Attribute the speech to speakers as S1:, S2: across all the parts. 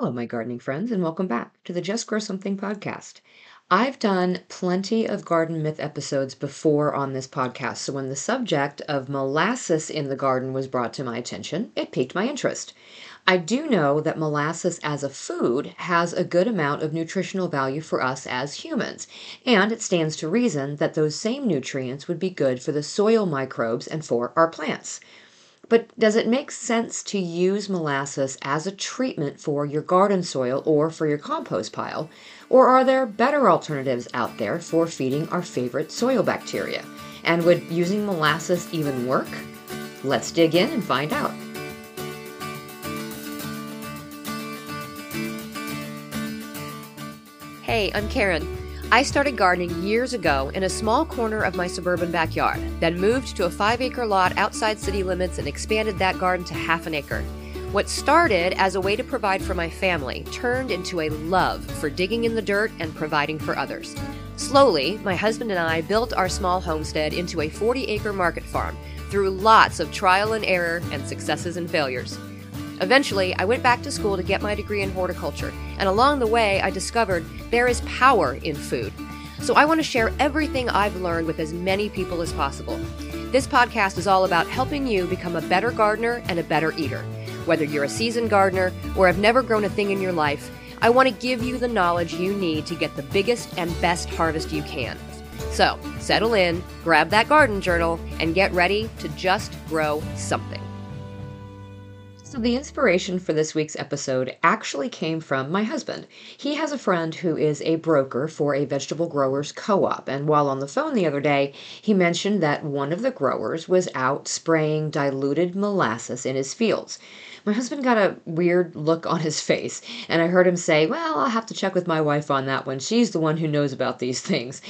S1: Hello, my gardening friends, and welcome back to the Just Grow Something podcast. I've done plenty of garden myth episodes before on this podcast, so when the subject of molasses in the garden was brought to my attention, it piqued my interest. I do know that molasses as a food has a good amount of nutritional value for us as humans, and it stands to reason that those same nutrients would be good for the soil microbes and for our plants. But does it make sense to use molasses as a treatment for your garden soil or for your compost pile? Or are there better alternatives out there for feeding our favorite soil bacteria? And would using molasses even work? Let's dig in and find out.
S2: Hey, I'm Karen. I started gardening years ago in a small corner of my suburban backyard, then moved to a five acre lot outside city limits and expanded that garden to half an acre. What started as a way to provide for my family turned into a love for digging in the dirt and providing for others. Slowly, my husband and I built our small homestead into a 40 acre market farm through lots of trial and error and successes and failures. Eventually, I went back to school to get my degree in horticulture, and along the way, I discovered there is power in food. So I want to share everything I've learned with as many people as possible. This podcast is all about helping you become a better gardener and a better eater. Whether you're a seasoned gardener or have never grown a thing in your life, I want to give you the knowledge you need to get the biggest and best harvest you can. So, settle in, grab that garden journal, and get ready to just grow something.
S1: So, the inspiration for this week's episode actually came from my husband. He has a friend who is a broker for a vegetable growers co op, and while on the phone the other day, he mentioned that one of the growers was out spraying diluted molasses in his fields. My husband got a weird look on his face, and I heard him say, Well, I'll have to check with my wife on that one. She's the one who knows about these things.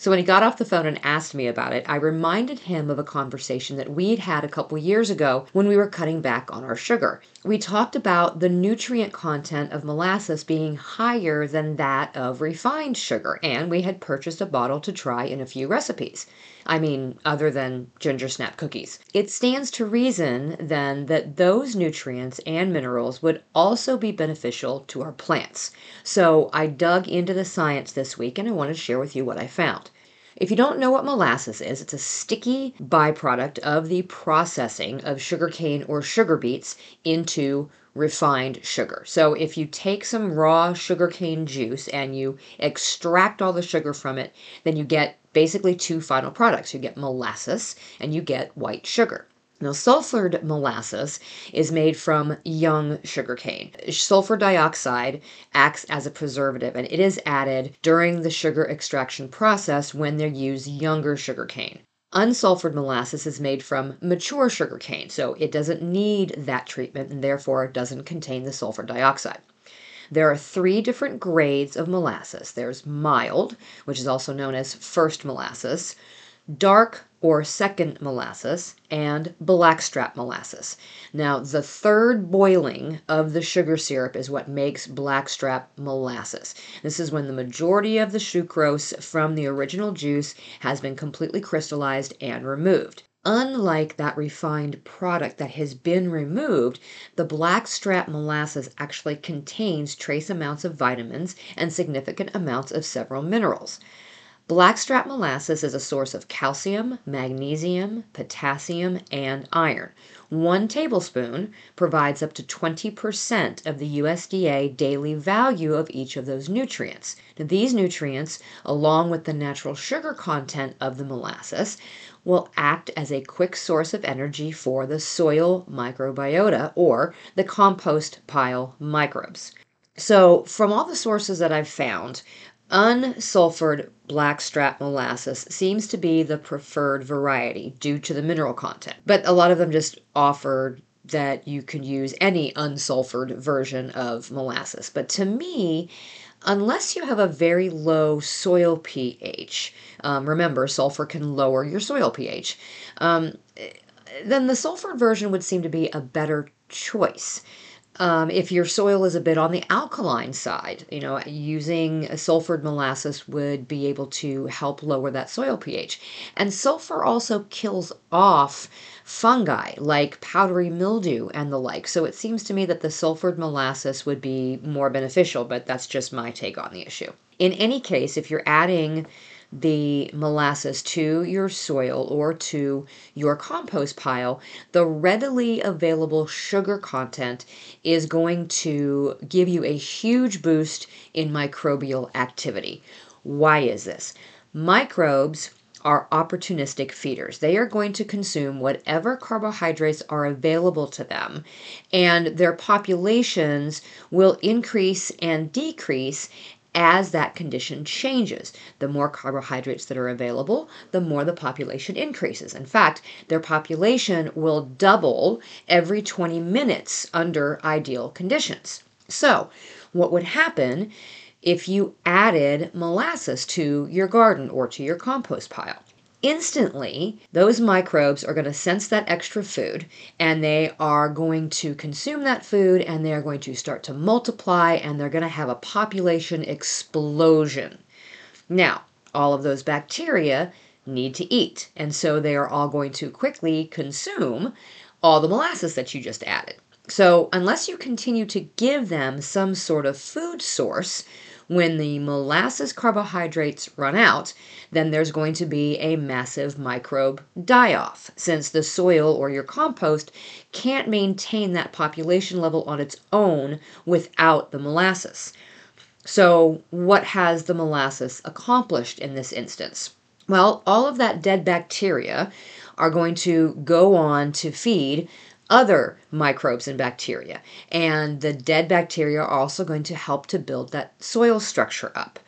S1: So when he got off the phone and asked me about it, I reminded him of a conversation that we'd had a couple years ago when we were cutting back on our sugar. We talked about the nutrient content of molasses being higher than that of refined sugar, and we had purchased a bottle to try in a few recipes. I mean, other than ginger snap cookies. It stands to reason, then, that those nutrients and minerals would also be beneficial to our plants. So I dug into the science this week and I want to share with you what I found. If you don't know what molasses is, it's a sticky byproduct of the processing of sugarcane or sugar beets into refined sugar. So if you take some raw sugarcane juice and you extract all the sugar from it, then you get basically two final products. You get molasses and you get white sugar. Now, sulfured molasses is made from young sugarcane. Sulfur dioxide acts as a preservative and it is added during the sugar extraction process when they use younger sugarcane. Unsulfured molasses is made from mature sugarcane, so it doesn't need that treatment and therefore doesn't contain the sulfur dioxide. There are three different grades of molasses there's mild, which is also known as first molasses, dark or second molasses, and blackstrap molasses. Now, the third boiling of the sugar syrup is what makes blackstrap molasses. This is when the majority of the sucrose from the original juice has been completely crystallized and removed. Unlike that refined product that has been removed, the blackstrap molasses actually contains trace amounts of vitamins and significant amounts of several minerals. Blackstrap molasses is a source of calcium, magnesium, potassium, and iron. One tablespoon provides up to 20% of the USDA daily value of each of those nutrients. Now, these nutrients, along with the natural sugar content of the molasses, will act as a quick source of energy for the soil microbiota or the compost pile microbes. So, from all the sources that I've found, unsulfured blackstrap molasses seems to be the preferred variety due to the mineral content. But a lot of them just offer that you can use any unsulfured version of molasses. But to me, unless you have a very low soil pH, um, remember, sulfur can lower your soil pH, um, then the sulfur version would seem to be a better choice. Um, if your soil is a bit on the alkaline side, you know, using sulfured molasses would be able to help lower that soil pH. And sulfur also kills off fungi like powdery mildew and the like. So it seems to me that the sulfured molasses would be more beneficial, but that's just my take on the issue. In any case, if you're adding the molasses to your soil or to your compost pile, the readily available sugar content is going to give you a huge boost in microbial activity. Why is this? Microbes are opportunistic feeders. They are going to consume whatever carbohydrates are available to them, and their populations will increase and decrease as that condition changes. The more carbohydrates that are available, the more the population increases. In fact, their population will double every 20 minutes under ideal conditions. So, what would happen if you added molasses to your garden or to your compost pile? Instantly those microbes are going to sense that extra food and they are going to consume that food and they are going to start to multiply and they're going to have a population explosion. Now, all of those bacteria need to eat, and so they are all going to quickly consume all the molasses that you just added. So, unless you continue to give them some sort of food source, when the molasses carbohydrates run out, then there's going to be a massive microbe die off, since the soil or your compost can't maintain that population level on its own without the molasses. So, what has the molasses accomplished in this instance? Well, all of that dead bacteria are going to go on to feed other microbes and bacteria. And the dead bacteria are also going to help to build that soil structure up.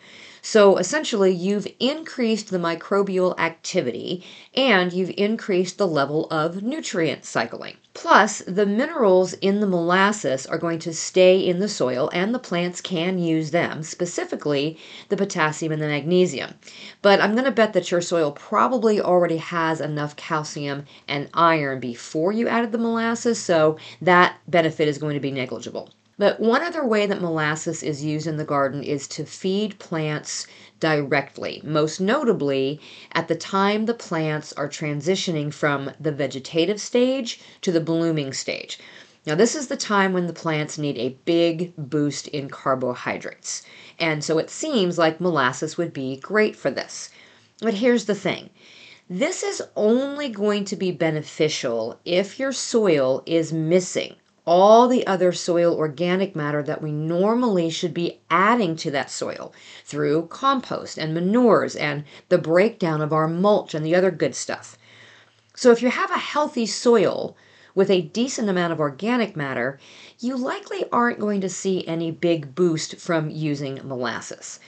S1: So essentially, you've increased the microbial activity and you've increased the level of nutrient cycling. Plus, the minerals in the molasses are going to stay in the soil and the plants can use them, specifically the potassium and the magnesium. But I'm going to bet that your soil probably already has enough calcium and iron before you added the molasses, so that benefit is going to be negligible. But one other way that molasses is used in the garden is to feed plants directly, most notably at the time the plants are transitioning from the vegetative stage to the blooming stage. Now, this is the time when the plants need a big boost in carbohydrates. And so it seems like molasses would be great for this. But here's the thing this is only going to be beneficial if your soil is missing all the other soil organic matter that we normally should be adding to that soil through compost and manures and the breakdown of our mulch and the other good stuff. So, if you have a healthy soil with a decent amount of organic matter, you likely aren't going to see any big boost from using molasses.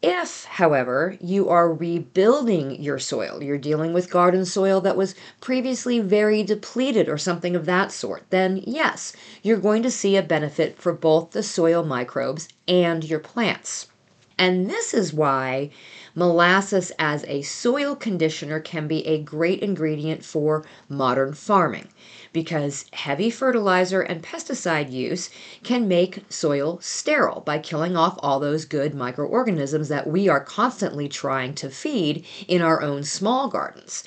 S1: If, however, you are rebuilding your soil, you're dealing with garden soil that was previously very depleted or something of that sort, then yes, you're going to see a benefit for both the soil microbes and your plants. And this is why molasses as a soil conditioner can be a great ingredient for modern farming because heavy fertilizer and pesticide use can make soil sterile by killing off all those good microorganisms that we are constantly trying to feed in our own small gardens.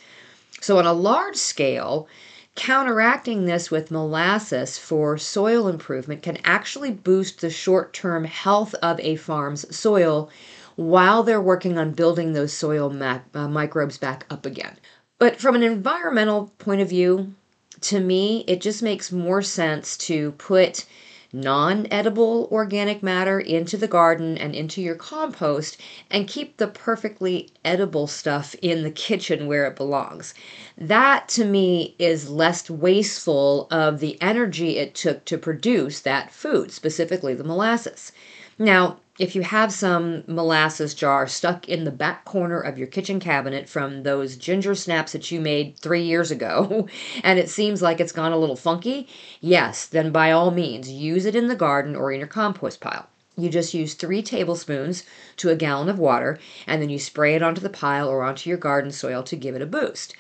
S1: So, on a large scale, counteracting this with molasses for soil improvement can actually boost the short term health of a farm's soil while they're working on building those soil uh, microbes back up again. But from an environmental point of view, to me, it just makes more sense to put non edible organic matter into the garden and into your compost and keep the perfectly edible stuff in the kitchen where it belongs. That to me is less wasteful of the energy it took to produce that food, specifically the molasses. Now, if you have some molasses jar stuck in the back corner of your kitchen cabinet from those ginger snaps that you made three years ago, and it seems like it's gone a little funky, yes, then by all means, use it in the garden or in your compost pile. You just use three tablespoons to a gallon of water, and then you spray it onto the pile or onto your garden soil to give it a boost.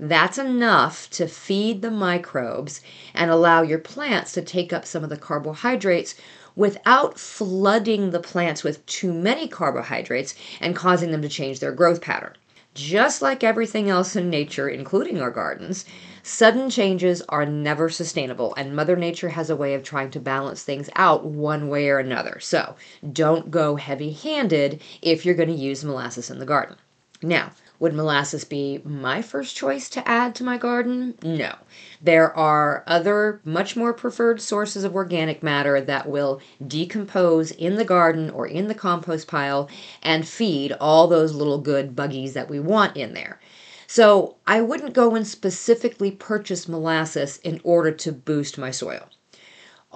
S1: That's enough to feed the microbes and allow your plants to take up some of the carbohydrates without flooding the plants with too many carbohydrates and causing them to change their growth pattern. Just like everything else in nature, including our gardens, sudden changes are never sustainable, and Mother Nature has a way of trying to balance things out one way or another. So don't go heavy handed if you're going to use molasses in the garden. Now, would molasses be my first choice to add to my garden? No. There are other, much more preferred sources of organic matter that will decompose in the garden or in the compost pile and feed all those little good buggies that we want in there. So I wouldn't go and specifically purchase molasses in order to boost my soil.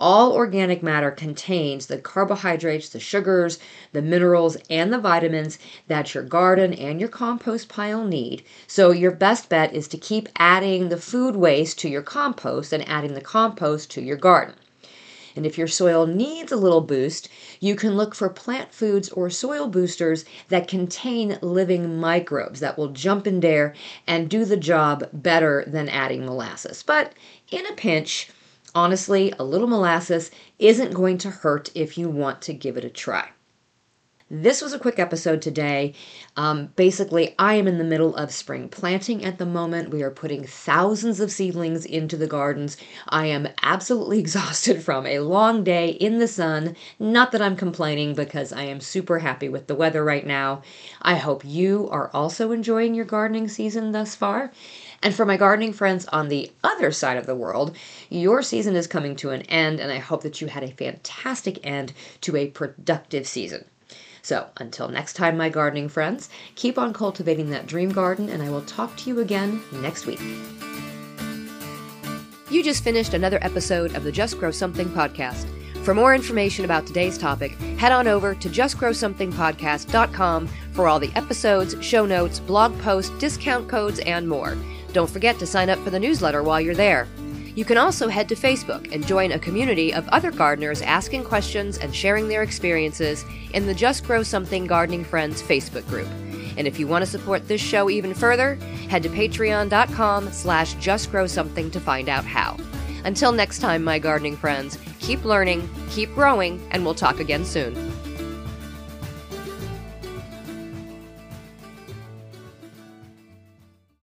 S1: All organic matter contains the carbohydrates, the sugars, the minerals, and the vitamins that your garden and your compost pile need. So, your best bet is to keep adding the food waste to your compost and adding the compost to your garden. And if your soil needs a little boost, you can look for plant foods or soil boosters that contain living microbes that will jump in there and do the job better than adding molasses. But in a pinch, Honestly, a little molasses isn't going to hurt if you want to give it a try. This was a quick episode today. Um, basically, I am in the middle of spring planting at the moment. We are putting thousands of seedlings into the gardens. I am absolutely exhausted from a long day in the sun. Not that I'm complaining because I am super happy with the weather right now. I hope you are also enjoying your gardening season thus far. And for my gardening friends on the other side of the world, your season is coming to an end, and I hope that you had a fantastic end to a productive season. So, until next time, my gardening friends, keep on cultivating that dream garden, and I will talk to you again next week.
S2: You just finished another episode of the Just Grow Something podcast. For more information about today's topic, head on over to justgrowsomethingpodcast.com for all the episodes, show notes, blog posts, discount codes, and more. Don't forget to sign up for the newsletter while you're there. You can also head to Facebook and join a community of other gardeners asking questions and sharing their experiences in the Just Grow Something Gardening Friends Facebook group. And if you want to support this show even further, head to patreon.com slash justgrowsomething to find out how. Until next time, my gardening friends, keep learning, keep growing, and we'll talk again soon.